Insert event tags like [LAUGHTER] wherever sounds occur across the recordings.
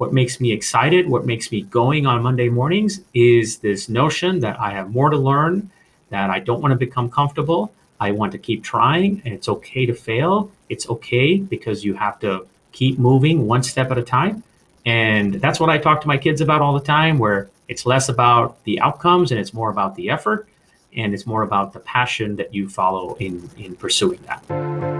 what makes me excited, what makes me going on Monday mornings is this notion that I have more to learn, that I don't want to become comfortable. I want to keep trying, and it's okay to fail. It's okay because you have to keep moving one step at a time. And that's what I talk to my kids about all the time, where it's less about the outcomes and it's more about the effort and it's more about the passion that you follow in, in pursuing that.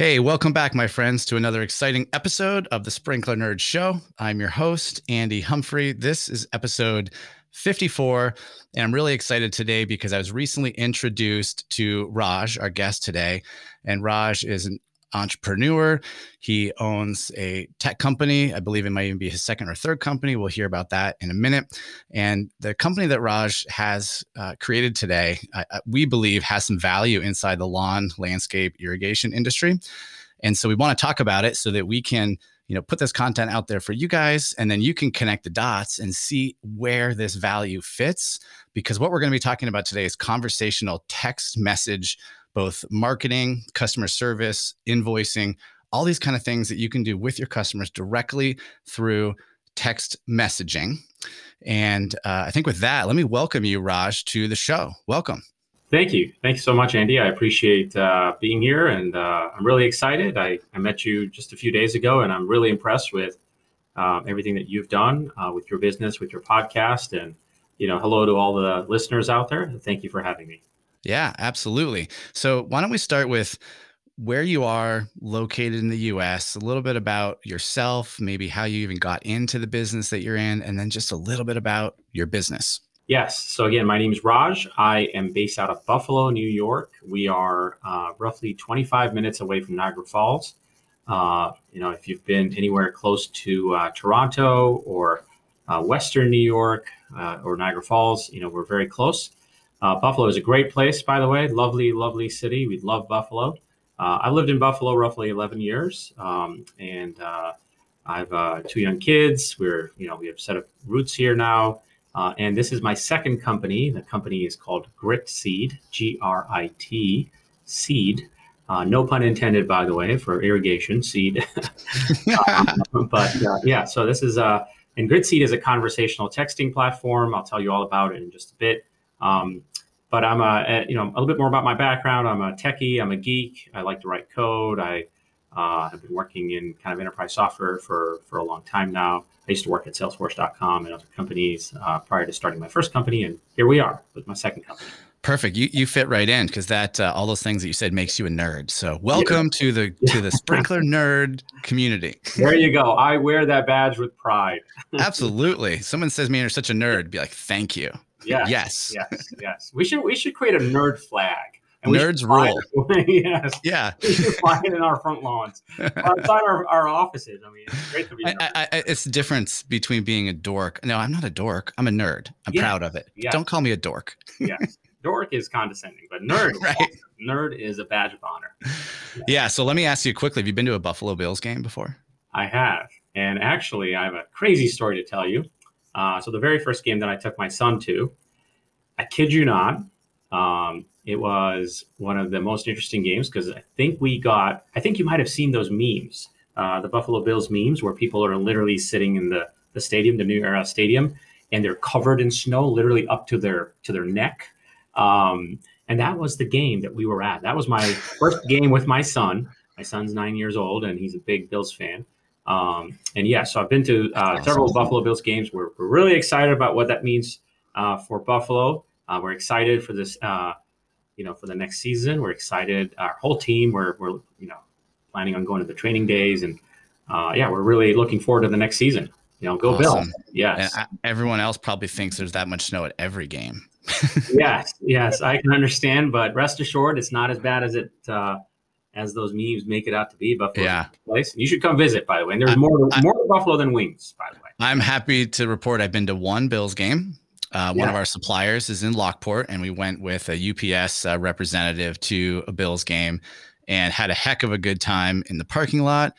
Hey, welcome back, my friends, to another exciting episode of the Sprinkler Nerd Show. I'm your host, Andy Humphrey. This is episode 54, and I'm really excited today because I was recently introduced to Raj, our guest today. And Raj is an entrepreneur. He owns a tech company. I believe it might even be his second or third company. We'll hear about that in a minute. And the company that Raj has uh, created today, uh, we believe, has some value inside the lawn landscape irrigation industry. And so we want to talk about it so that we can you know put this content out there for you guys and then you can connect the dots and see where this value fits because what we're going to be talking about today is conversational text message both marketing, customer service, invoicing, all these kind of things that you can do with your customers directly through text messaging. And uh, I think with that, let me welcome you, Raj, to the show. Welcome. Thank you. Thank you so much, Andy. I appreciate uh, being here and uh, I'm really excited. I, I met you just a few days ago and I'm really impressed with um, everything that you've done uh, with your business, with your podcast. And, you know, hello to all the listeners out there. Thank you for having me. Yeah, absolutely. So, why don't we start with where you are located in the US, a little bit about yourself, maybe how you even got into the business that you're in, and then just a little bit about your business. Yes. So, again, my name is Raj. I am based out of Buffalo, New York. We are uh, roughly 25 minutes away from Niagara Falls. Uh, you know, if you've been anywhere close to uh, Toronto or uh, Western New York uh, or Niagara Falls, you know, we're very close. Uh, Buffalo is a great place, by the way. Lovely, lovely city. We love Buffalo. Uh, I lived in Buffalo roughly 11 years, um, and uh, I have uh, two young kids. We're, you know, we have set up roots here now, uh, and this is my second company. The company is called Grit Seed, G-R-I-T, Seed. Uh, no pun intended, by the way, for irrigation seed. [LAUGHS] um, but yeah, so this is uh, and Grit Seed is a conversational texting platform. I'll tell you all about it in just a bit. Um, but I'm a, you know a little bit more about my background. I'm a techie. I'm a geek. I like to write code. I uh, have been working in kind of enterprise software for for a long time now. I used to work at Salesforce.com and other companies uh, prior to starting my first company, and here we are with my second company. Perfect. You you fit right in because that uh, all those things that you said makes you a nerd. So welcome yeah. to the to the sprinkler [LAUGHS] nerd community. There you go. I wear that badge with pride. [LAUGHS] Absolutely. Someone says me you're such a nerd. Be like, thank you. Yes. Yes. Yes. Yes. We should we should create a nerd flag. And Nerds rule. [LAUGHS] yes. Yeah. We should fly it in our front lawns, [LAUGHS] outside our, our offices. I mean, it's great to be. I, I, it's the difference between being a dork. No, I'm not a dork. I'm a nerd. I'm yes. proud of it. Yes. Don't call me a dork. [LAUGHS] yes. Dork is condescending, but nerd, right? Nerd is a badge of honor. Yeah. yeah. So let me ask you quickly: Have you been to a Buffalo Bills game before? I have, and actually, I have a crazy story to tell you. Uh, so the very first game that I took my son to, I kid you not, um, it was one of the most interesting games because I think we got, I think you might have seen those memes, uh, the Buffalo Bills memes where people are literally sitting in the, the stadium, the new era stadium, and they're covered in snow, literally up to their to their neck. Um, and that was the game that we were at. That was my first game with my son. My son's nine years old, and he's a big Bills fan. Um, and yeah, so I've been to uh, several Buffalo Bills games. We're, we're really excited about what that means uh, for Buffalo. Uh, we're excited for this, uh, you know, for the next season. We're excited. Our whole team. We're, we're you know, planning on going to the training days, and uh, yeah, we're really looking forward to the next season. You know, go awesome. Bill. Yes. And everyone else probably thinks there's that much snow at every game. [LAUGHS] yes, yes, I can understand, but rest assured, it's not as bad as it uh, as those memes make it out to be. Buffalo yeah. place. You should come visit, by the way. And there's I, more I, more Buffalo than wings, by the way. I'm happy to report I've been to one Bills game. Uh, one yeah. of our suppliers is in Lockport, and we went with a UPS uh, representative to a Bills game and had a heck of a good time in the parking lot.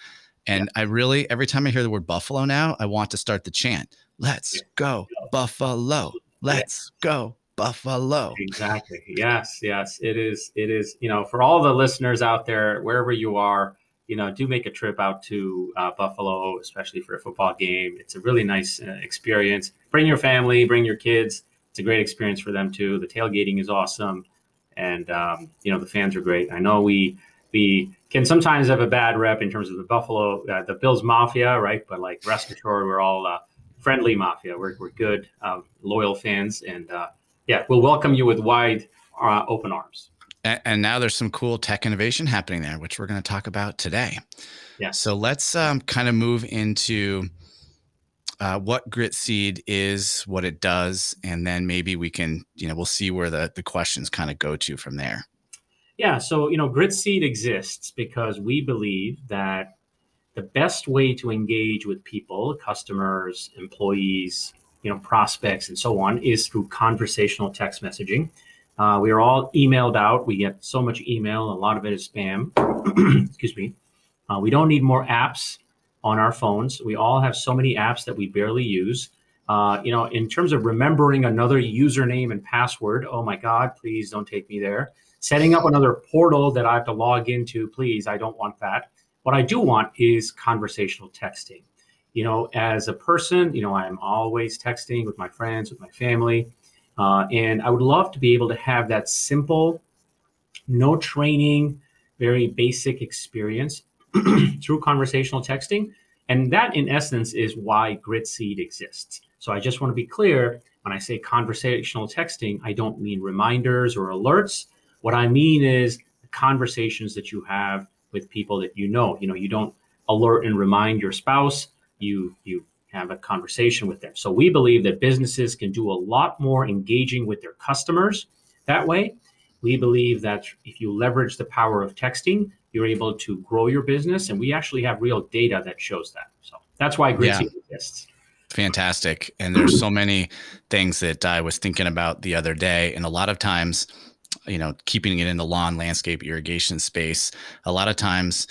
And yeah. I really, every time I hear the word Buffalo now, I want to start the chant Let's yeah. go, Buffalo. Let's go, Buffalo. Exactly. Yes. Yes. It is. It is. You know, for all the listeners out there, wherever you are, you know, do make a trip out to uh, Buffalo, especially for a football game. It's a really nice uh, experience. Bring your family, bring your kids. It's a great experience for them too. The tailgating is awesome, and um, you know the fans are great. I know we we can sometimes have a bad rep in terms of the Buffalo, uh, the Bills Mafia, right? But like rest assured, we're all uh, friendly Mafia. We're, we're good, um, loyal fans, and uh, yeah, we'll welcome you with wide uh, open arms. And, and, now there's some cool tech innovation happening there, which we're going to talk about today. Yeah. So let's um, kind of move into uh, what Gritseed is, what it does, and then maybe we can, you know, we'll see where the the questions kind of go to from there. Yeah. So you know, grit seed exists because we believe that the best way to engage with people, customers, employees, you know, prospects, and so on, is through conversational text messaging. Uh, we are all emailed out. We get so much email. A lot of it is spam. [CLEARS THROAT] Excuse me. Uh, we don't need more apps on our phones. We all have so many apps that we barely use. Uh, you know, in terms of remembering another username and password, oh my God, please don't take me there. Setting up another portal that I have to log into, please, I don't want that. What I do want is conversational texting. You know, as a person, you know, I'm always texting with my friends, with my family. Uh, and I would love to be able to have that simple, no training, very basic experience [CLEARS THROAT] through conversational texting. And that, in essence, is why Gritseed exists. So I just want to be clear when I say conversational texting, I don't mean reminders or alerts. What I mean is conversations that you have with people that you know. You know, you don't alert and remind your spouse. You you have a conversation with them. So we believe that businesses can do a lot more engaging with their customers that way. We believe that if you leverage the power of texting, you're able to grow your business. And we actually have real data that shows that. So that's why Gritseed yeah. exists. Fantastic. And there's so many things that I was thinking about the other day. And a lot of times, you know, keeping it in the lawn landscape irrigation space, a lot of times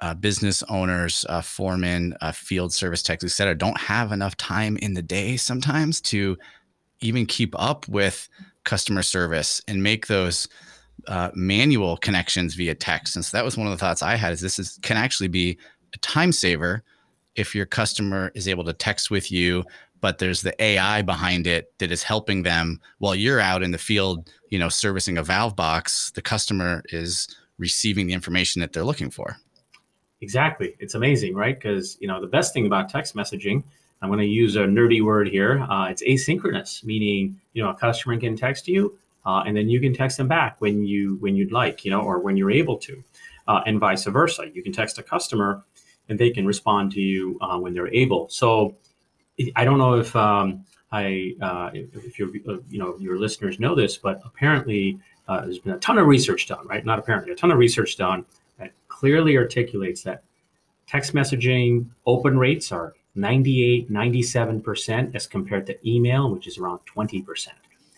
uh, business owners, uh, foremen, uh, field service techs, et cetera, don't have enough time in the day sometimes to even keep up with customer service and make those uh, manual connections via text. And so that was one of the thoughts I had is this is can actually be a time saver if your customer is able to text with you, but there's the AI behind it that is helping them while you're out in the field, you know, servicing a valve box, the customer is receiving the information that they're looking for. Exactly. It's amazing, right? Because, you know, the best thing about text messaging, I'm going to use a nerdy word here. Uh, it's asynchronous, meaning, you know, a customer can text you uh, and then you can text them back when you when you'd like, you know, or when you're able to, uh, and vice versa. You can text a customer and they can respond to you uh, when they're able. So I don't know if um, I uh, if your uh, you know your listeners know this, but apparently there's been a ton of research done, right? Not apparently, a ton of research done clearly articulates that text messaging open rates are 98, 97% as compared to email, which is around 20%.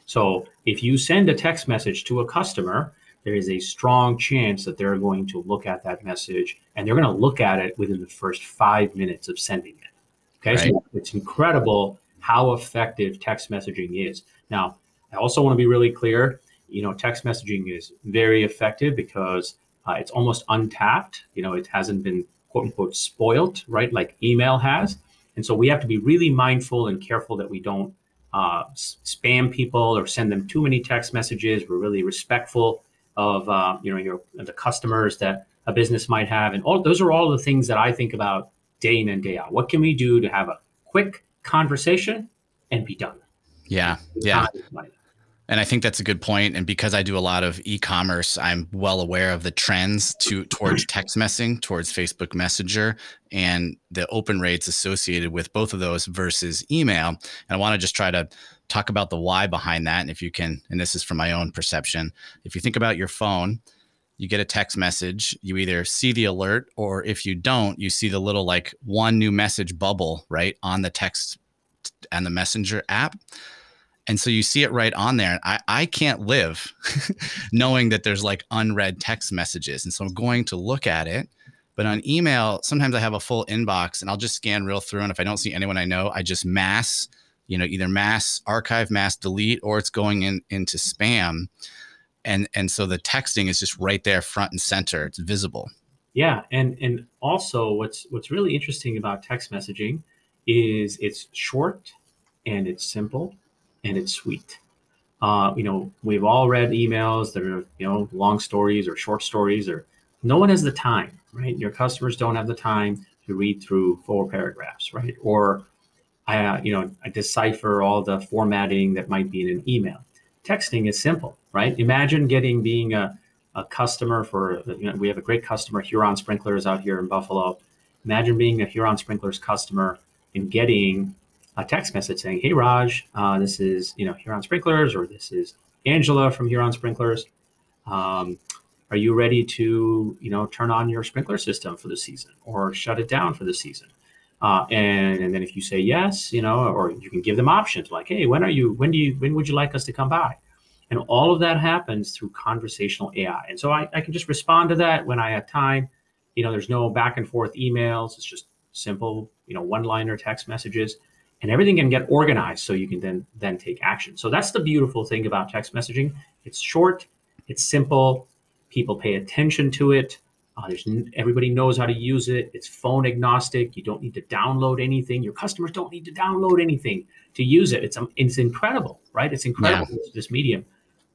So if you send a text message to a customer, there is a strong chance that they're going to look at that message and they're going to look at it within the first five minutes of sending it. Okay, right. so it's incredible how effective text messaging is. Now, I also want to be really clear. You know, text messaging is very effective because uh, it's almost untapped. You know, it hasn't been quote unquote spoiled, right? Like email has. And so we have to be really mindful and careful that we don't uh, spam people or send them too many text messages. We're really respectful of uh, you know your the customers that a business might have, and all those are all the things that I think about day in and day out. What can we do to have a quick conversation and be done? Yeah, yeah. And I think that's a good point. And because I do a lot of e-commerce, I'm well aware of the trends to towards text messaging, towards Facebook Messenger, and the open rates associated with both of those versus email. And I want to just try to talk about the why behind that. And if you can, and this is from my own perception, if you think about your phone, you get a text message, you either see the alert or if you don't, you see the little like one new message bubble right on the text and the messenger app. And so you see it right on there. I, I can't live [LAUGHS] knowing that there's like unread text messages. And so I'm going to look at it. But on email, sometimes I have a full inbox and I'll just scan real through. And if I don't see anyone I know, I just mass, you know, either mass archive, mass delete, or it's going in into spam. And and so the texting is just right there front and center. It's visible. Yeah. And and also what's what's really interesting about text messaging is it's short and it's simple and it's sweet. Uh, you know, we've all read emails that are, you know, long stories or short stories, or no one has the time, right? Your customers don't have the time to read through four paragraphs, right? Or, I, uh, you know, I decipher all the formatting that might be in an email. Texting is simple, right? Imagine getting being a, a customer for, you know, we have a great customer, Huron Sprinklers out here in Buffalo. Imagine being a Huron Sprinklers customer and getting a text message saying, "Hey Raj, uh, this is you know Huron Sprinklers, or this is Angela from Huron Sprinklers. Um, are you ready to you know turn on your sprinkler system for the season, or shut it down for the season?" Uh, and and then if you say yes, you know, or you can give them options like, "Hey, when are you? When do you? When would you like us to come by?" And all of that happens through conversational AI. And so I, I can just respond to that when I have time. You know, there's no back and forth emails. It's just simple, you know, one-liner text messages and everything can get organized so you can then then take action. So that's the beautiful thing about text messaging. It's short, it's simple, people pay attention to it. Uh, there's everybody knows how to use it. It's phone agnostic. You don't need to download anything. Your customers don't need to download anything to use it. It's um, it's incredible, right? It's incredible yeah. this medium.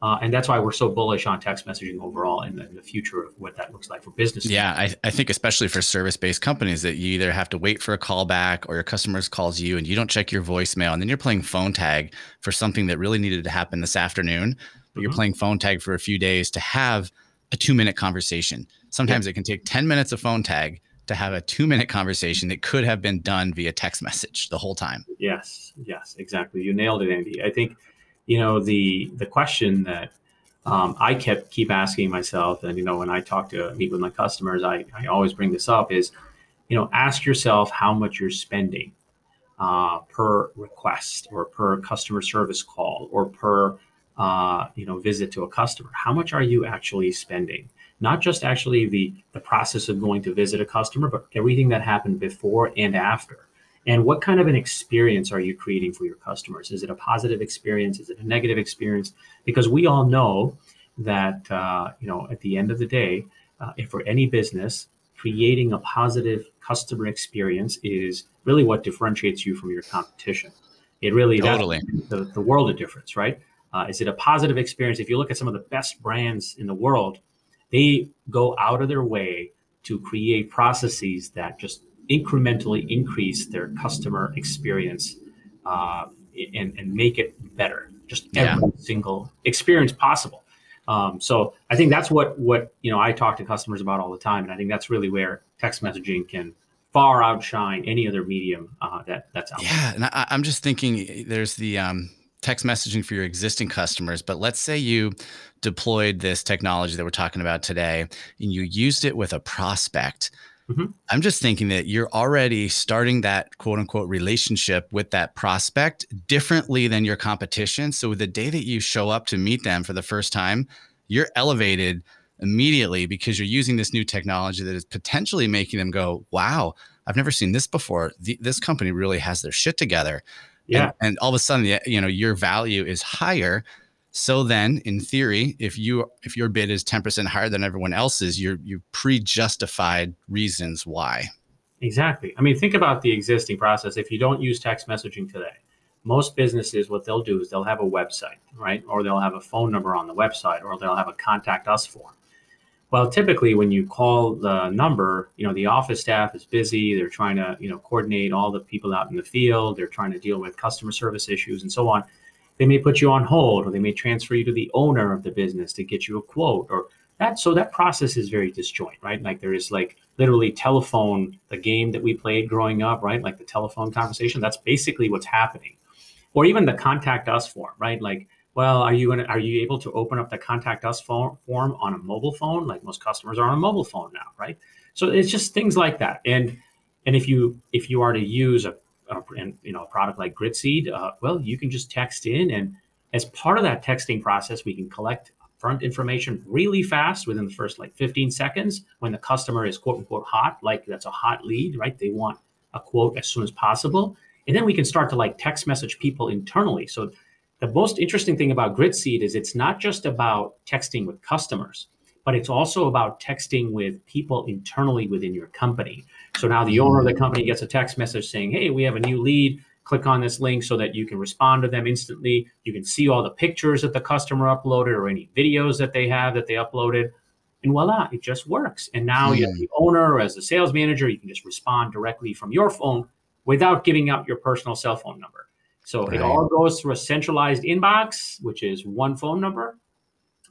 Uh, and that's why we're so bullish on text messaging overall and the, the, future of what that looks like for business. Yeah, I, I think especially for service-based companies that you either have to wait for a call back or your customers calls you and you don't check your voicemail and then you're playing phone tag for something that really needed to happen this afternoon, but mm-hmm. you're playing phone tag for a few days to have a two-minute conversation. Sometimes yeah. it can take 10 minutes of phone tag to have a two-minute conversation that could have been done via text message the whole time. Yes, yes, exactly. You nailed it, Andy. I think you know, the the question that um, I kept keep asking myself, and you know, when I talk to meet with my customers, I, I always bring this up is, you know, ask yourself how much you're spending uh, per request or per customer service call or per uh, you know visit to a customer. How much are you actually spending? Not just actually the the process of going to visit a customer, but everything that happened before and after. And what kind of an experience are you creating for your customers? Is it a positive experience? Is it a negative experience? Because we all know that, uh, you know, at the end of the day, uh, if for any business, creating a positive customer experience is really what differentiates you from your competition. It really totally the, the world of difference, right? Uh, is it a positive experience? If you look at some of the best brands in the world, they go out of their way to create processes that just incrementally increase their customer experience uh, and, and make it better. Just every yeah. single experience possible. Um, so I think that's what what you know I talk to customers about all the time, and I think that's really where text messaging can far outshine any other medium uh, that that's out. Yeah, and I, am just thinking there's the um, text messaging for your existing customers, but let's say you deployed this technology that we're talking about today, and you used it with a prospect Mm-hmm. I'm just thinking that you're already starting that quote unquote relationship with that prospect differently than your competition. So the day that you show up to meet them for the first time, you're elevated immediately because you're using this new technology that is potentially making them go, wow, I've never seen this before. The, this company really has their shit together. Yeah. And, and all of a sudden, you know, your value is higher so then, in theory, if you if your bid is 10% higher than everyone else's, you're you pre-justified reasons why. Exactly. I mean, think about the existing process. If you don't use text messaging today, most businesses, what they'll do is they'll have a website, right? Or they'll have a phone number on the website, or they'll have a contact us form. Well, typically when you call the number, you know, the office staff is busy. They're trying to, you know, coordinate all the people out in the field. They're trying to deal with customer service issues and so on they may put you on hold or they may transfer you to the owner of the business to get you a quote or that so that process is very disjoint right like there is like literally telephone the game that we played growing up right like the telephone conversation that's basically what's happening or even the contact us form right like well, are you gonna are you able to open up the contact us form, on a mobile phone? Like most customers are on a mobile phone now, right? So it's just things like that. And and if you if you are to use a, a you know a product like Gritseed, uh, well, you can just text in, and as part of that texting process, we can collect front information really fast within the first like 15 seconds when the customer is quote unquote hot, like that's a hot lead, right? They want a quote as soon as possible. And then we can start to like text message people internally. So the most interesting thing about Gritseed is it's not just about texting with customers, but it's also about texting with people internally within your company. So now the owner of the company gets a text message saying, hey, we have a new lead. Click on this link so that you can respond to them instantly. You can see all the pictures that the customer uploaded or any videos that they have that they uploaded. And voila, it just works. And now you, hmm. the owner, or as the sales manager, you can just respond directly from your phone without giving out your personal cell phone number. So right. it all goes through a centralized inbox, which is one phone number,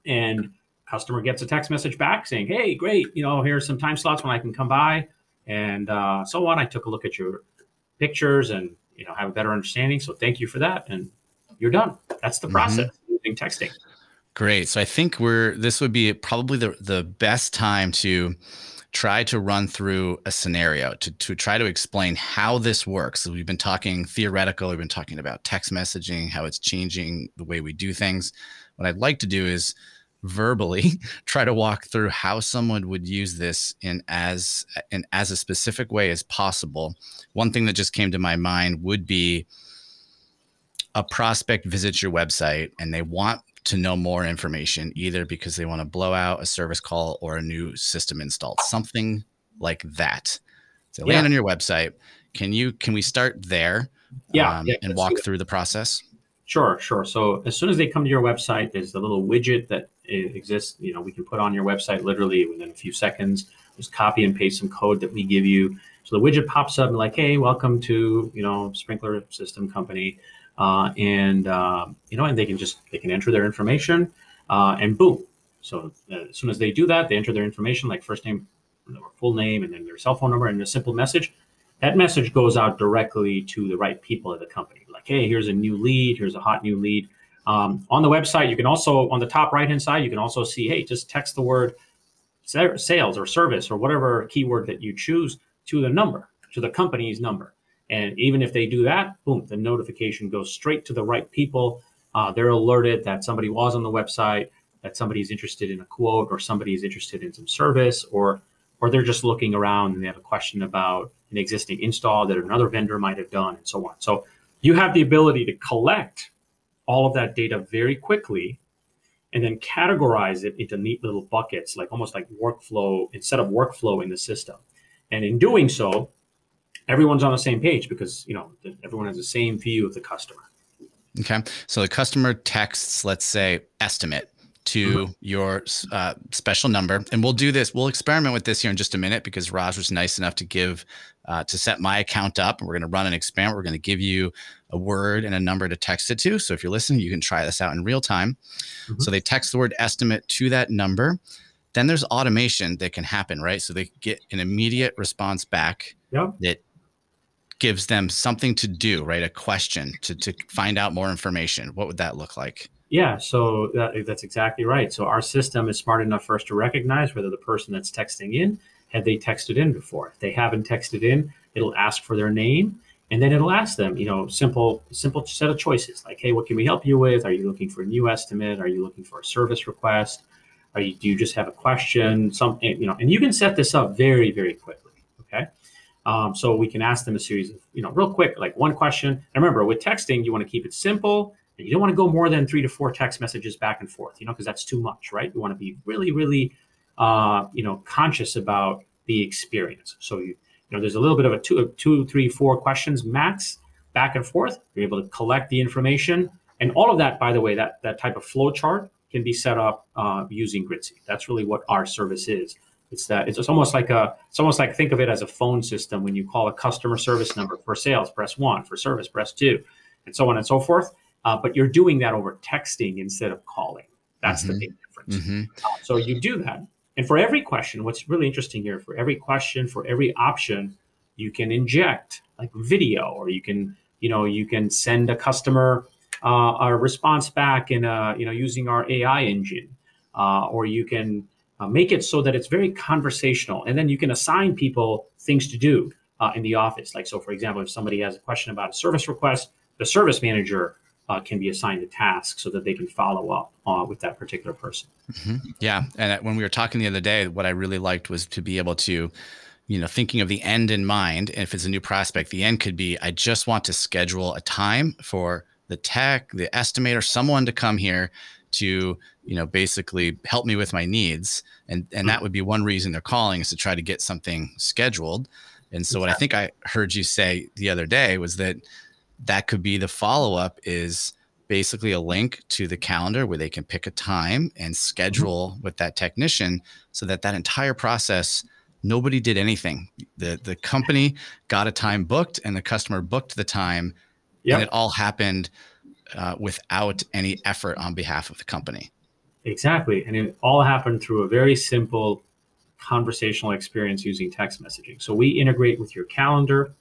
and customer gets a text message back saying, "Hey, great, you know, here's some time slots when I can come by," and uh, so on. I took a look at your pictures and you know have a better understanding. So thank you for that, and you're done. That's the mm-hmm. process mm-hmm. using texting. Great. So I think we're this would be probably the the best time to try to run through a scenario to, to try to explain how this works. So we've been talking theoretical, we've been talking about text messaging, how it's changing the way we do things. What I'd like to do is verbally [LAUGHS] try to walk through how someone would use this in as in as a specific way as possible. One thing that just came to my mind would be a prospect visits your website and they want to know more information, either because they want to blow out a service call or a new system installed, something like that. So yeah. land on your website. Can you can we start there? Yeah, um, yeah and walk through the process. Sure, sure. So as soon as they come to your website, there's a little widget that exists. You know, we can put on your website literally within a few seconds. Just copy and paste some code that we give you. So the widget pops up and like, hey, welcome to you know sprinkler system company uh, and uh, you know, and they can just they can enter their information, uh, and boom. So uh, as soon as they do that, they enter their information like first name, full name, and then their cell phone number and a simple message. That message goes out directly to the right people at the company. Hey, here's a new lead. Here's a hot new lead. Um, on the website, you can also on the top right hand side, you can also see, hey, just text the word sales or service or whatever keyword that you choose to the number, to the company's number. And even if they do that, boom, the notification goes straight to the right people. Uh, they're alerted that somebody was on the website, that somebody's interested in a quote, or somebody is interested in some service, or or they're just looking around and they have a question about an existing install that another vendor might have done, and so on. So you have the ability to collect all of that data very quickly and then categorize it into neat little buckets, like almost like workflow instead of workflow in the system. And in doing so, everyone's on the same page because you know everyone has the same view of the customer. Okay, so the customer texts, let's say, estimate to mm-hmm. your uh, special number, and we'll do this. We'll experiment with this here in just a minute because Raj was nice enough to give uh, to set my account up. And We're going to run an experiment. We're going to give you a word and a number to text it to. So if you're listening, you can try this out in real time. Mm-hmm. So they text the word estimate to that number. Then there's automation that can happen, right? So they get an immediate response back yep. that gives them something to do, right? A question to, to find out more information. What would that look like? Yeah, so that, that's exactly right. So our system is smart enough first to recognize whether the person that's texting in had they texted in before. If they haven't texted in, it'll ask for their name, and then it'll ask them, you know, simple simple set of choices like, hey, what can we help you with? Are you looking for a new estimate? Are you looking for a service request? Are you do you just have a question? Something, you know, and you can set this up very very quickly. Okay. Um, so we can ask them a series of, you know, real quick, like one question. And remember, with texting, you want to keep it simple. And you don't want to go more than three to four text messages back and forth, you know, because that's too much, right? You want to be really, really, uh, you know, conscious about the experience. So you, you know, there's a little bit of a two, two, three, four questions max back and forth. You're able to collect the information, and all of that, by the way, that that type of flow chart can be set up uh, using Gritseed. That's really what our service is. It's that it's almost like a it's almost like think of it as a phone system when you call a customer service number for sales, press one for service, press two, and so on and so forth. Uh, but you're doing that over texting instead of calling. That's mm-hmm. the big difference. Mm-hmm. Uh, so you do that, and for every question, what's really interesting here, for every question, for every option, you can inject like video, or you can you know you can send a customer uh, a response back in a, you know using our AI engine, uh, or you can uh, make it so that it's very conversational, and then you can assign people things to do uh, in the office. Like so, for example, if somebody has a question about a service request, the service manager uh, can be assigned a task so that they can follow up uh, with that particular person. Mm-hmm. Yeah, and when we were talking the other day, what I really liked was to be able to you know, thinking of the end in mind. And if it's a new prospect, the end could be I just want to schedule a time for the tech, the estimator, someone to come here to, you know, basically help me with my needs. And and that would be one reason they're calling is to try to get something scheduled. And so what I think I heard you say the other day was that that could be the follow up is basically a link to the calendar where they can pick a time and mm-hmm. schedule mm-hmm. with that technician so that that entire process nobody did anything. The the company got a time booked and the customer booked the time yep. and it all happened uh, without any effort on behalf of the company. Exactly. And it all happened through a very simple conversational experience using text messaging. So we integrate with your calendar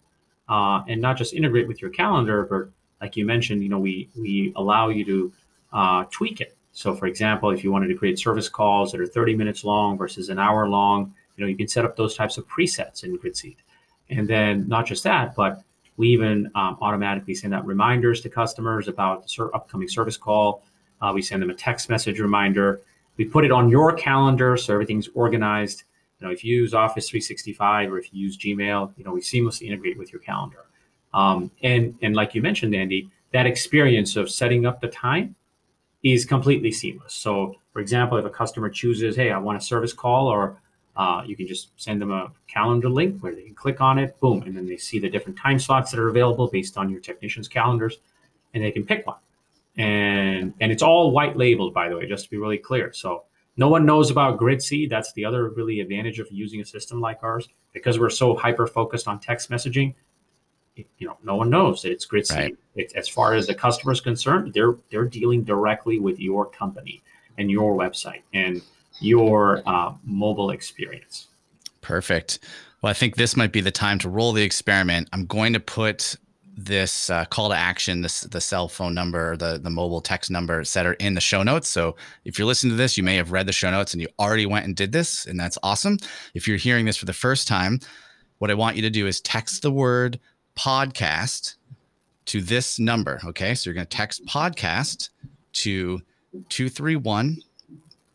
uh, and not just integrate with your calendar, but like you mentioned, you know, we, we allow you to uh, tweak it. So for example, if you wanted to create service calls that are 30 minutes long versus an hour long, you know, you can set up those types of presets in Gritseed. And then not just that, but we even um, automatically send out reminders to customers about the upcoming service call. Uh, we send them a text message reminder. We put it on your calendar so everything's organized. You know, if you use Office 365 or if you use Gmail, you know, we seamlessly integrate with your calendar. Um, and and like you mentioned, Andy, that experience of setting up the time is completely seamless. So, for example, if a customer chooses, hey, I want a service call or uh, you can just send them a calendar link where they can click on it, boom, and then they see the different time slots that are available based on your technician's calendars, and they can pick one. And and it's all white labeled, by the way, just to be really clear. So no one knows about Gritseed. That's the other really advantage of using a system like ours because we're so hyper focused on text messaging. It, you know, no one knows that it's Gritseed. Right. It, as far as the customer is concerned, they're they're dealing directly with your company and your website and your uh, mobile experience. Perfect. Well, I think this might be the time to roll the experiment. I'm going to put this uh, call to action, this the cell phone number, the the mobile text number, et cetera, in the show notes. So if you're listening to this, you may have read the show notes and you already went and did this, and that's awesome. If you're hearing this for the first time, what I want you to do is text the word podcast to this number. Okay, so you're going to text podcast to two three one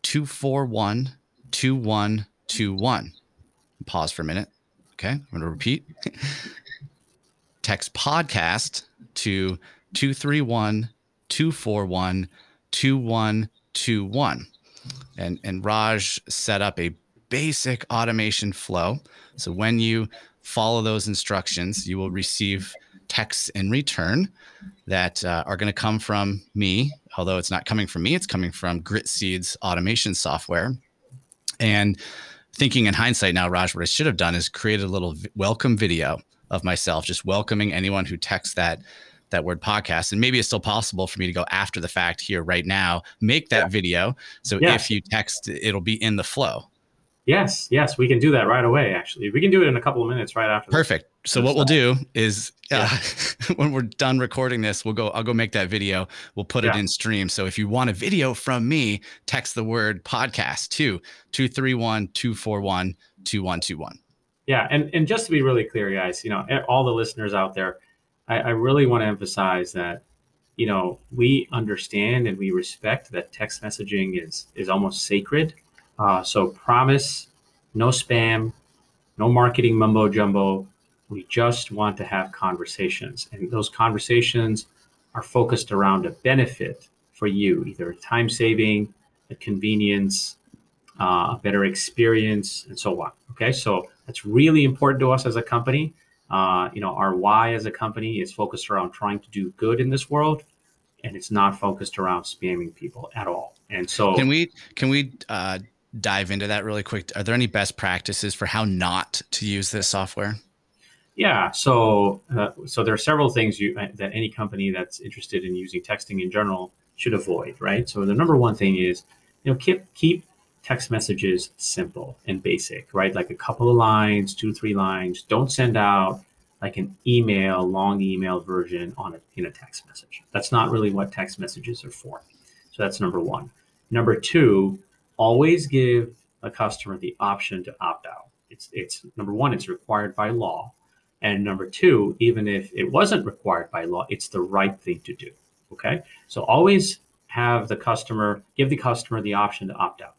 241 2121. Pause for a minute. Okay. I'm going to repeat. [LAUGHS] Text podcast to 231 241 2121. And, and Raj set up a basic automation flow. So when you follow those instructions, you will receive texts in return that uh, are going to come from me. Although it's not coming from me, it's coming from Grit Seeds automation software. And thinking in hindsight now, Raj, what I should have done is create a little welcome video of myself, just welcoming anyone who texts that that word podcast. And maybe it's still possible for me to go after the fact here right now, make that yeah. video. So yeah. if you text, it'll be in the flow. Yes, yes, we can do that right away. Actually, we can do it in a couple of minutes right after. Perfect. So what we'll do is, uh, yeah. [LAUGHS] when we're done recording this, we'll go. I'll go make that video. We'll put it in stream. So if you want a video from me, text the word podcast to 231-241-2121. Yeah, and and just to be really clear, guys, you know, all the listeners out there, I, I really want to emphasize that, you know, we understand and we respect that text messaging is is almost sacred uh, so promise, no spam, no marketing mumbo jumbo. We just want to have conversations. And those conversations are focused around a benefit for you, either time saving, a convenience, uh, a better experience, and so on. Okay, so that's really important to us as a company. Uh, you know, our why as a company is focused around trying to do good in this world, and it's not focused around spamming people at all. And so, can we can we uh, dive into that really quick? Are there any best practices for how not to use this software? Yeah, so uh, so there are several things you, uh, that any company that's interested in using texting in general should avoid, right? So the number one thing is, you know, keep keep text messages simple and basic, right? Like a couple of lines, two three lines. Don't send out like an email, long email version on a, in a text message. That's not really what text messages are for. So that's number one. Number two, always give a customer the option to opt out. It's, it's number one, it's required by law. And number two, even if it wasn't required by law, it's the right thing to do. Okay. So always have the customer, give the customer the option to opt out.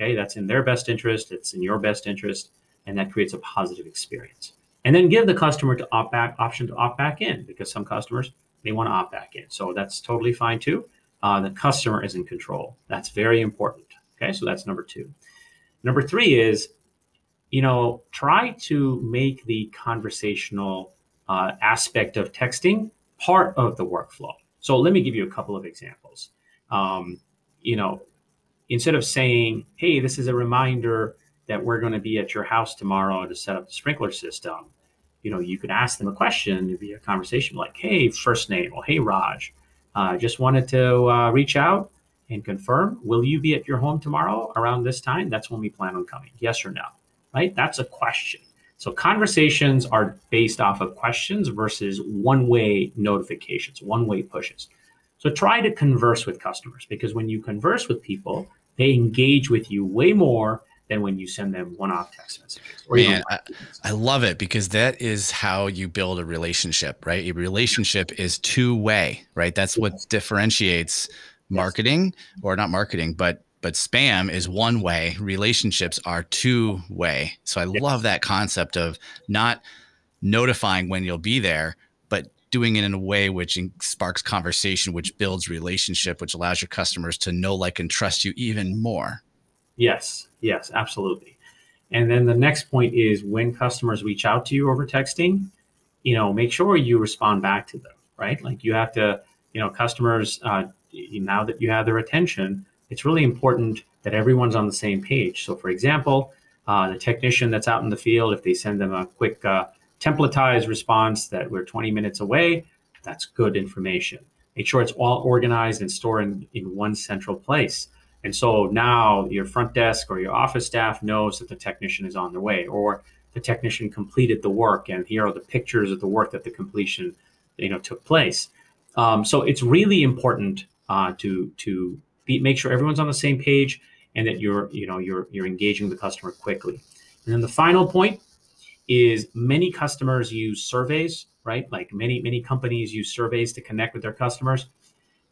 Okay. That's in their best interest. It's in your best interest. And that creates a positive experience. And then give the customer to opt back option to opt back in because some customers may want to opt back in. So that's totally fine too. Uh, the customer is in control. That's very important. Okay. So that's number two. Number three is, you know, try to make the conversational uh, aspect of texting part of the workflow. So let me give you a couple of examples. Um, you know, instead of saying, hey, this is a reminder that we're going to be at your house tomorrow to set up the sprinkler system, you know, you could ask them a question, it'd be a conversation like, hey, first name, or hey, Raj, uh, just wanted to uh, reach out and confirm, will you be at your home tomorrow around this time? That's when we plan on coming, yes or no, right? That's a question. So conversations are based off of questions versus one-way notifications, one-way pushes. So try to converse with customers because when you converse with people, they engage with you way more than when you send them one-off text messages. Man, I, I, love it because that is how you build a relationship, right? A relationship is two-way, right? That's what differentiates marketing or not marketing, but but spam is one way relationships are two way so i yes. love that concept of not notifying when you'll be there doing it in a way which sparks conversation which builds relationship which allows your customers to know like and trust you even more. Yes yes absolutely. And then the next point is when customers reach out to you over texting you know make sure you respond back to them right? Like you have to you know customers uh, now that you have their attention it's really important that everyone's on the same page. So for example, uh, the technician that's out in the field, if they send them a quick uh, templatized response that we're 20 minutes away, that's good information. Make sure it's all organized and stored in, in one central place. And so now your front desk or your office staff knows that the technician is on the way or the technician completed the work and here are the pictures of the work that the completion you know took place. Um, so it's really important uh, to to be, make sure everyone's on the same page and that you're, you know, you're, you're engaging the customer quickly. And then the final point is many customers use surveys, right? Like many, many companies use surveys to connect with their customers.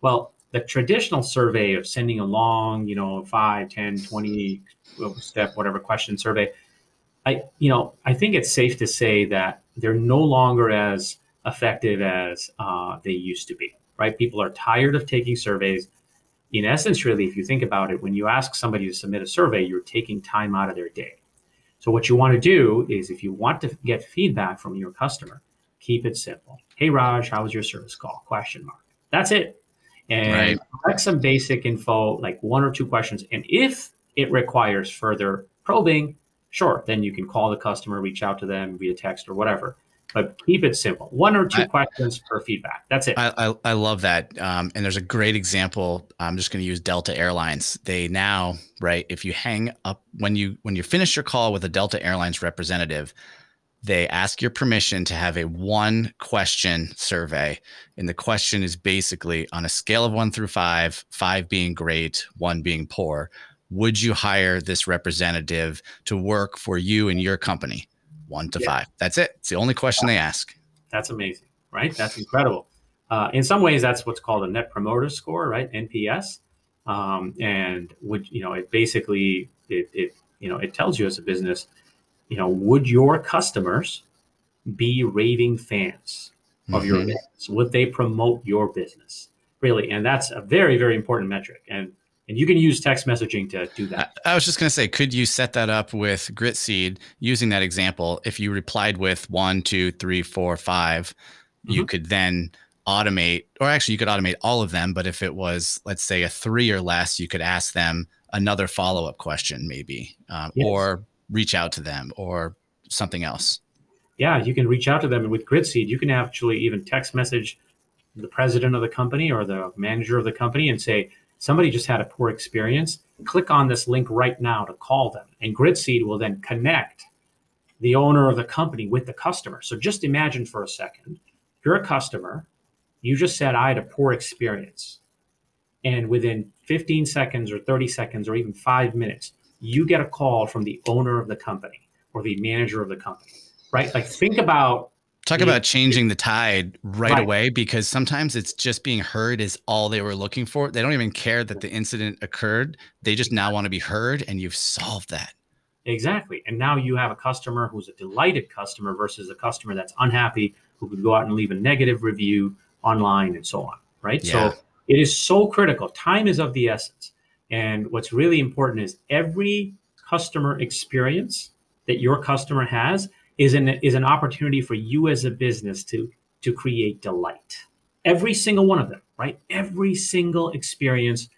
Well, the traditional survey of sending a long, you know, 5, 10, 20 step, whatever question survey, I, you know, I think it's safe to say that they're no longer as effective as uh, they used to be, right? People are tired of taking surveys in essence, really, if you think about it, when you ask somebody to submit a survey, you're taking time out of their day. So what you want to do is if you want to get feedback from your customer, keep it simple. Hey, Raj, how was your service call? Question mark. That's it. And right. collect some basic info, like one or two questions. And if it requires further probing, sure, then you can call the customer, reach out to them via text or whatever but keep it simple. One or two I, questions per feedback. That's it. I, I, I love that. Um, and there's a great example. I'm just going to use Delta Airlines. They now, right, if you hang up when you when you finish your call with a Delta Airlines representative, they ask your permission to have a one question survey. And the question is basically on a scale of one through five, five being great, one being poor, would you hire this representative to work for you and your company? One to yeah. five. That's it. It's the only question they ask. That's amazing, right? That's incredible. Uh, in some ways, that's what's called a net promoter score, right? NPS. Um, and would, you know, it basically, it, it, you know, it tells you as a business, you know, would your customers be raving fans of mm-hmm. your business? Would they promote your business? Really? And that's a very, very important metric. And and you can use text messaging to do that. I was just going to say, could you set that up with Gritseed using that example? If you replied with one, two, three, four, five, mm-hmm. you could then automate, or actually, you could automate all of them. But if it was, let's say, a three or less, you could ask them another follow up question, maybe, um, yes. or reach out to them or something else. Yeah, you can reach out to them. And with Gritseed, you can actually even text message the president of the company or the manager of the company and say, somebody just had a poor experience, click on this link right now to call them. And Gritseed will then connect the owner of the company with the customer. So just imagine for a second, you're a customer, you just said I had a poor experience. And within 15 seconds or 30 seconds or even five minutes, you get a call from the owner of the company or the manager of the company, right? Like think about Talk about changing the tide right, right, away because sometimes it's just being heard is all they were looking for. They don't even care that the incident occurred. They just now want to be heard and you've solved that. Exactly. And now you have a customer who's a delighted customer versus a customer that's unhappy who could go out and leave a negative review online and so on. Right. Yeah. So it is so critical. Time is of the essence. And what's really important is every customer experience that your customer has is an is an opportunity for you as a business to to create delight. Every single one of them, right? Every single experience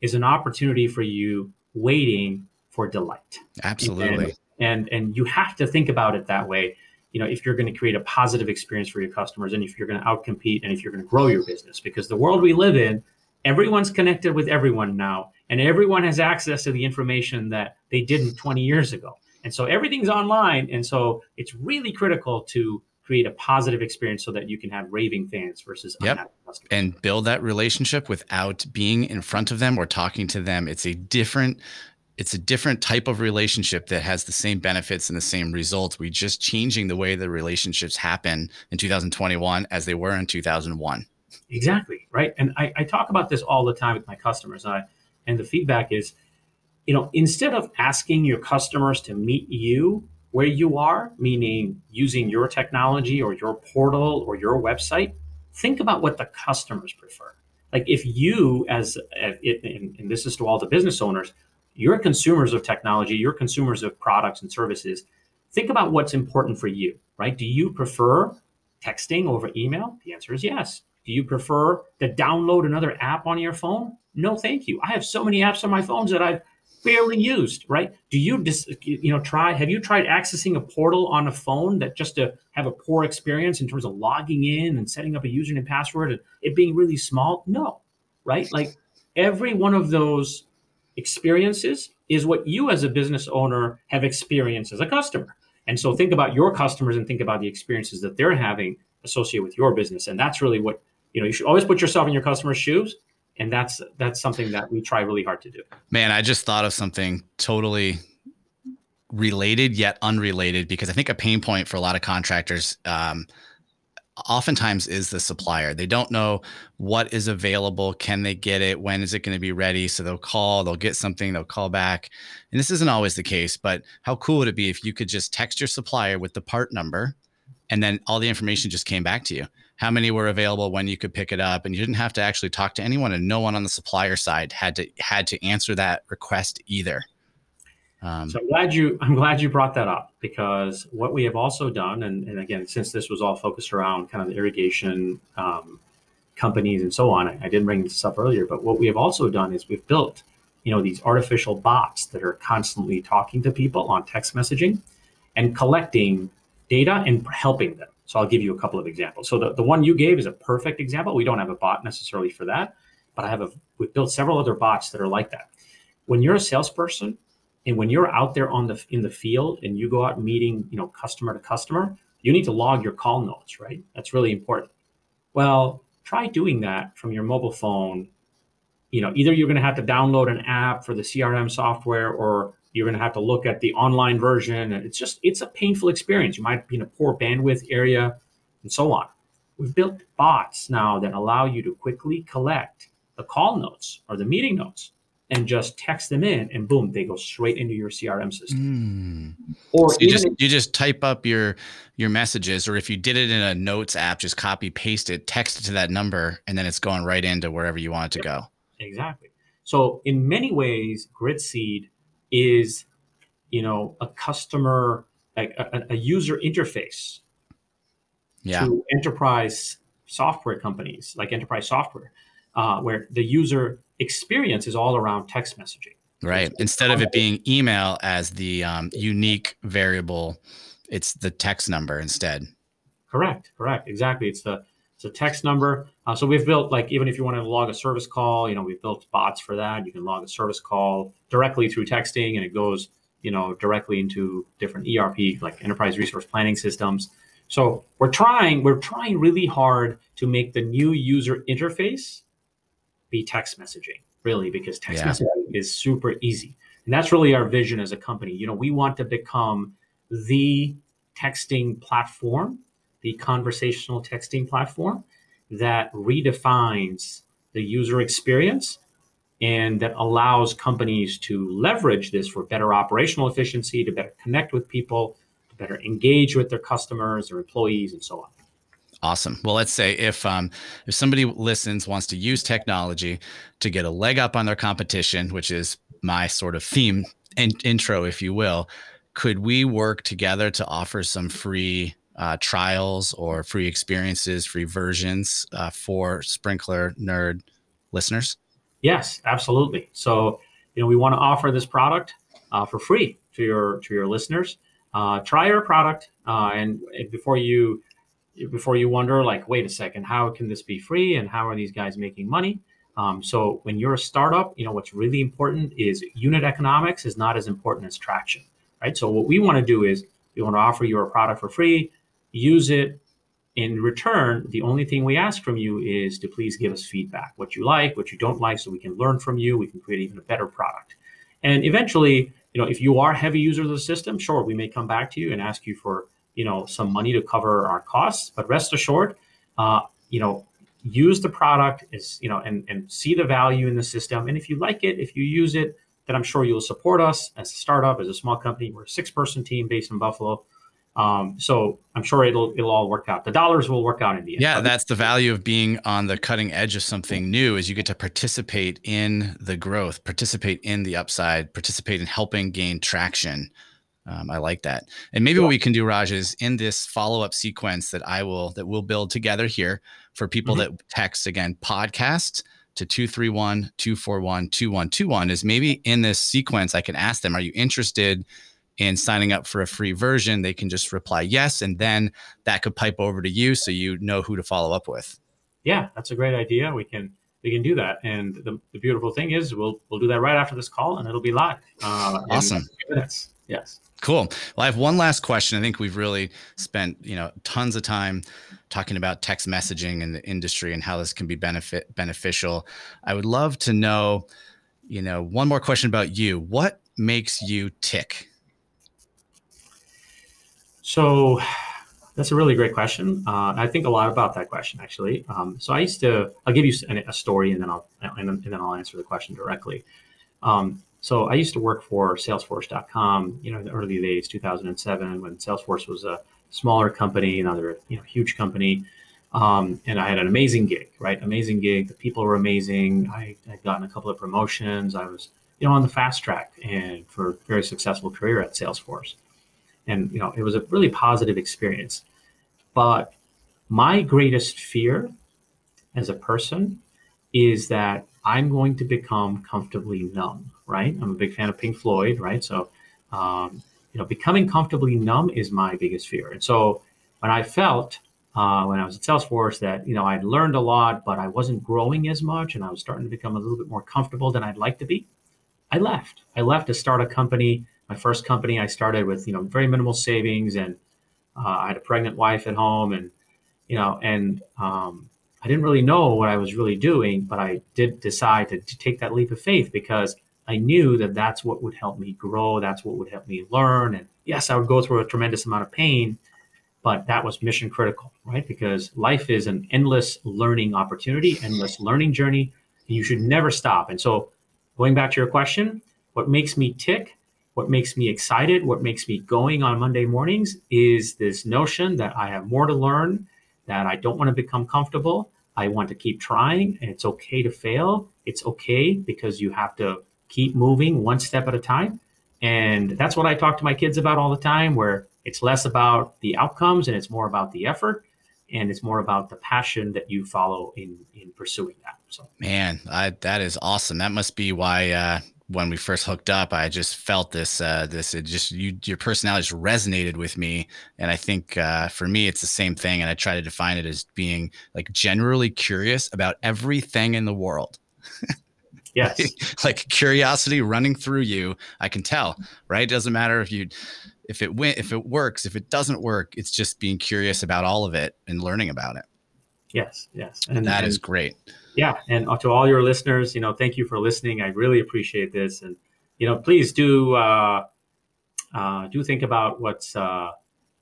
is an opportunity for you waiting for delight. Absolutely. And, and and you have to think about it that way. You know, if you're going to create a positive experience for your customers and if you're going to outcompete and if you're going to grow your business because the world we live in, everyone's connected with everyone now and everyone has access to the information that they didn't 20 years ago. And so everything's online. And so it's really critical to create a positive experience so that you can have raving fans versus yep. and build that relationship without being in front of them or talking to them. It's a different it's a different type of relationship that has the same benefits and the same results. We're just changing the way the relationships happen in 2021 as they were in 2001. Exactly. Right. And I, I talk about this all the time with my customers. I, and the feedback is, you know, instead of asking your customers to meet you where you are, meaning using your technology or your portal or your website, think about what the customers prefer. Like if you, as and this is to all the business owners, you're consumers of technology, you're consumers of products and services. Think about what's important for you, right? Do you prefer texting over email? The answer is yes. Do you prefer to download another app on your phone? No, thank you. I have so many apps on my phones that I've barely used, right? Do you just, you know, try, have you tried accessing a portal on a phone that just to have a poor experience in terms of logging in and setting up a username and password and it being really small? No, right? Like every one of those experiences is what you as a business owner have experienced as a customer. And so think about your customers and think about the experiences that they're having associated with your business. And that's really what, you know, you should always put yourself in your customer's shoes and that's that's something that we try really hard to do. Man i just thought of something totally related yet unrelated because i think a pain point for a lot of contractors um, oftentimes is the supplier. They don't know what is available can they get it when is it going to be ready so they'll call they'll get something they'll call back. And this isn't always the case but how cool would it be if you could just text your supplier with the part number and then all the information just came back to you how many were available when you could pick it up and you didn't have to actually talk to anyone and no one on the supplier side had to had to answer that request either. Um, so I'm glad you I'm glad you brought that up because what we have also done and, and again since this was all focused around kind of the irrigation um, companies and so on I, I didn't bring this up earlier but what we have also done is we've built you know these artificial bots that are constantly talking to people on text messaging and collecting data and helping them so I'll give you a couple of examples. So the, the one you gave is a perfect example. We don't have a bot necessarily for that, but I have a, we've built several other bots that are like that. When you're a salesperson and when you're out there on the, in the field and you go out meeting, you know, customer to customer, you need to log your call notes, right? That's really important. Well, try doing that from your mobile phone. You know, either you're going to have to download an app for the CRM software or you're going to have to look at the online version. And it's just, it's a painful experience. You might be in a poor bandwidth area and so on. We've built bots now that allow you to quickly collect the call notes or the meeting notes and just text them in and boom, they go straight into your CRM system. Mm. Or so you just, if, you just type up your, your messages, or if you did it in a notes app, just copy, paste it, text it to that number, and then it's going right into wherever you want it to go. Exactly. So in many ways, Gritseed is, you know, a customer, a, a, a user interface yeah. to enterprise software companies like enterprise software, uh, where the user experience is all around text messaging. Right. Instead of it being email as the um, unique variable, it's the text number instead. Correct. Correct. Exactly. It's the it's a text number. Uh, so we've built like, even if you want to log a service call, you know, we've built bots for that. You can log a service call directly through texting and it goes you know, directly into different ERP like enterprise resource planning systems. So we're trying, we're trying really hard to make the new user interface be text messaging, really, because text yeah. messaging is super easy. And that's really our vision as a company. You know, we want to become the texting platform, the conversational texting platform that redefines the user experience and that allows companies to leverage this for better operational efficiency, to better connect with people, to better engage with their customers, their employees, and so on. Awesome. Well, let's say if um, if somebody listens wants to use technology to get a leg up on their competition, which is my sort of theme and intro, if you will, could we work together to offer some free uh, trials or free experiences, free versions uh, for Sprinkler Nerd listeners? Yes, absolutely. So, you know, we want to offer this product uh, for free to your to your listeners. Uh, try our product, uh, and, and before you before you wonder, like, wait a second, how can this be free, and how are these guys making money? Um, so, when you're a startup, you know what's really important is unit economics is not as important as traction, right? So, what we want to do is we want to offer you a product for free, use it, in return, the only thing we ask from you is to please give us feedback, what you like, what you don't like, so we can learn from you. We can create even a better product. And eventually, you know, if you are heavy users of the system, sure, we may come back to you and ask you for, you know, some money to cover our costs. But rest assured, uh, you know, use the product is, you know, and, and see the value in the system. And if you like it, if you use it, then I'm sure you'll support us as a startup, as a small company. We're a six person team based in Buffalo. Um, so I'm sure it'll it'll all work out. The dollars will work out in the end. Yeah, that's the value of being on the cutting edge of something new is you get to participate in the growth, participate in the upside, participate in helping gain traction. Um, I like that. And maybe yeah. what we can do, Raj, is in this follow-up sequence that I will that we'll build together here for people mm-hmm. that text again podcast to 231-241-2121 is maybe in this sequence I can ask them, are you interested and signing up for a free version, they can just reply yes, and then that could pipe over to you, so you know who to follow up with. Yeah, that's a great idea. We can we can do that, and the, the beautiful thing is we'll we'll do that right after this call, and it'll be live. Uh, awesome. Minutes. Yes. Cool. Well, I have one last question. I think we've really spent you know tons of time talking about text messaging in the industry and how this can be benefit beneficial. I would love to know, you know, one more question about you. What makes you tick? So [SIGHS] that's a really great question. Uh, I think a lot about that question actually. Um, so I used to, I'll give you a story and then I'll and then, I'll answer the question directly. Um, so I used to work for Salesforce.com, you know, in the early days, 2007, when Salesforce was a smaller company, another you know huge company, um, and I had an amazing gig, right? Amazing gig. The people were amazing. I had gotten a couple of promotions. I was you know on the fast track and for a very successful career at Salesforce and you know it was a really positive experience. But my greatest fear as a person is that i'm going to become comfortably numb right? I'm a big fan of pink floyd right? So um, you know becoming comfortably numb is my biggest fear. And so when i felt uh, when i was at salesforce that you know i'd learned a lot but i wasn't growing as much and i was starting to become a little bit more comfortable than i'd like to be i left. I left to start a company my first company, I started with you know very minimal savings, and uh, I had a pregnant wife at home, and you know, and um, I didn't really know what I was really doing, but I did decide to, to take that leap of faith because I knew that that's what would help me grow, that's what would help me learn, and yes, I would go through a tremendous amount of pain, but that was mission critical, right? Because life is an endless learning opportunity, endless learning journey. And you should never stop. And so, going back to your question, what makes me tick what makes me excited, what makes me going on Monday mornings is this notion that I have more to learn, that I don't want to become comfortable. I want to keep trying, and it's okay to fail. It's okay because you have to keep moving one step at a time. And that's what I talk to my kids about all the time, where it's less about the outcomes and it's more about the effort and it's more about the passion that you follow in in pursuing that. So man, I, that is awesome. That must be why uh, when we first hooked up, I just felt this, uh, this, it just, you, your personality just resonated with me. And I think, uh, for me, it's the same thing. And I try to define it as being like generally curious about everything in the world. Yes. [LAUGHS] like curiosity running through you. I can tell, right? It doesn't matter if you if it went if it works, if it doesn't work, it's just being curious about all of it and learning about it. Yes, yes. And that and, is great. Yeah. And to all your listeners, you know, thank you for listening. I really appreciate this. And, you know, please do uh, uh, do think about what's uh,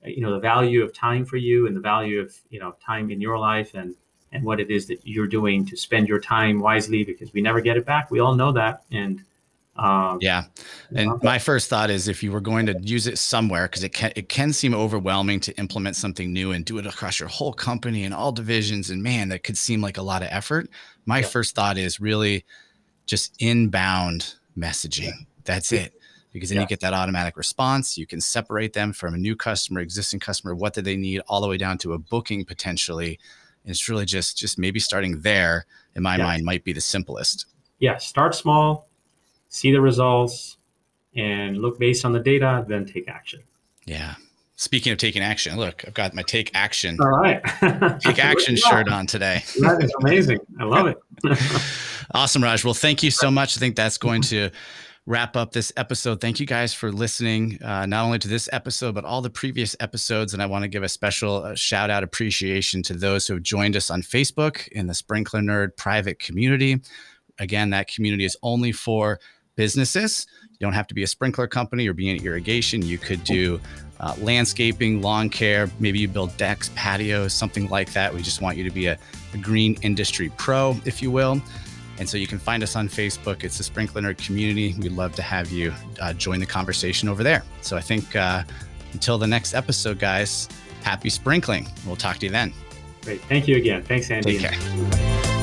you know the value of time for you and the value of you know time in your life and and what it is that you're doing to spend your time wisely because we never get it back. We all know that. And um, yeah, and my first thought is if you were going to use it somewhere, because it can it can seem overwhelming to implement something new and do it across your whole company and all divisions, and man, that could seem like a lot of effort. My yeah. first thought is really just inbound messaging. Yeah. That's it because then yeah. you get that automatic response. You can separate them from a new customer, existing customer, what do they need, all the way down to a booking potentially. And it's really just just maybe starting there in my mind might be the simplest. Yeah, start small, see the results, and look based on the data, then take action. Yeah. Speaking of taking action, look, I've got my take action. All right. [LAUGHS] take action [LAUGHS] shirt on today. [LAUGHS] That is amazing. I love it. awesome, Raj. Well, thank you so much. I think that's going to wrap up this episode. Thank you guys for listening, uh, not only to this episode, but all the previous episodes. And I want to give a special uh, shout out appreciation to those who have joined us on Facebook in the Sprinkler Nerd private community. Again, that community is only for businesses. You don't have to be a sprinkler company or be in irrigation. You could do uh, landscaping, lawn care, maybe you build decks, patios, something like that. We just want you to be a, a green industry pro, if you will. And so you can find us on Facebook. It's the Sprinkler Nerd community. We'd love to have you uh, join the conversation over there. So I think uh, until the next episode, guys, happy sprinkling. We'll talk to you then. Great. Thank you again. Thanks, Andy. Take care.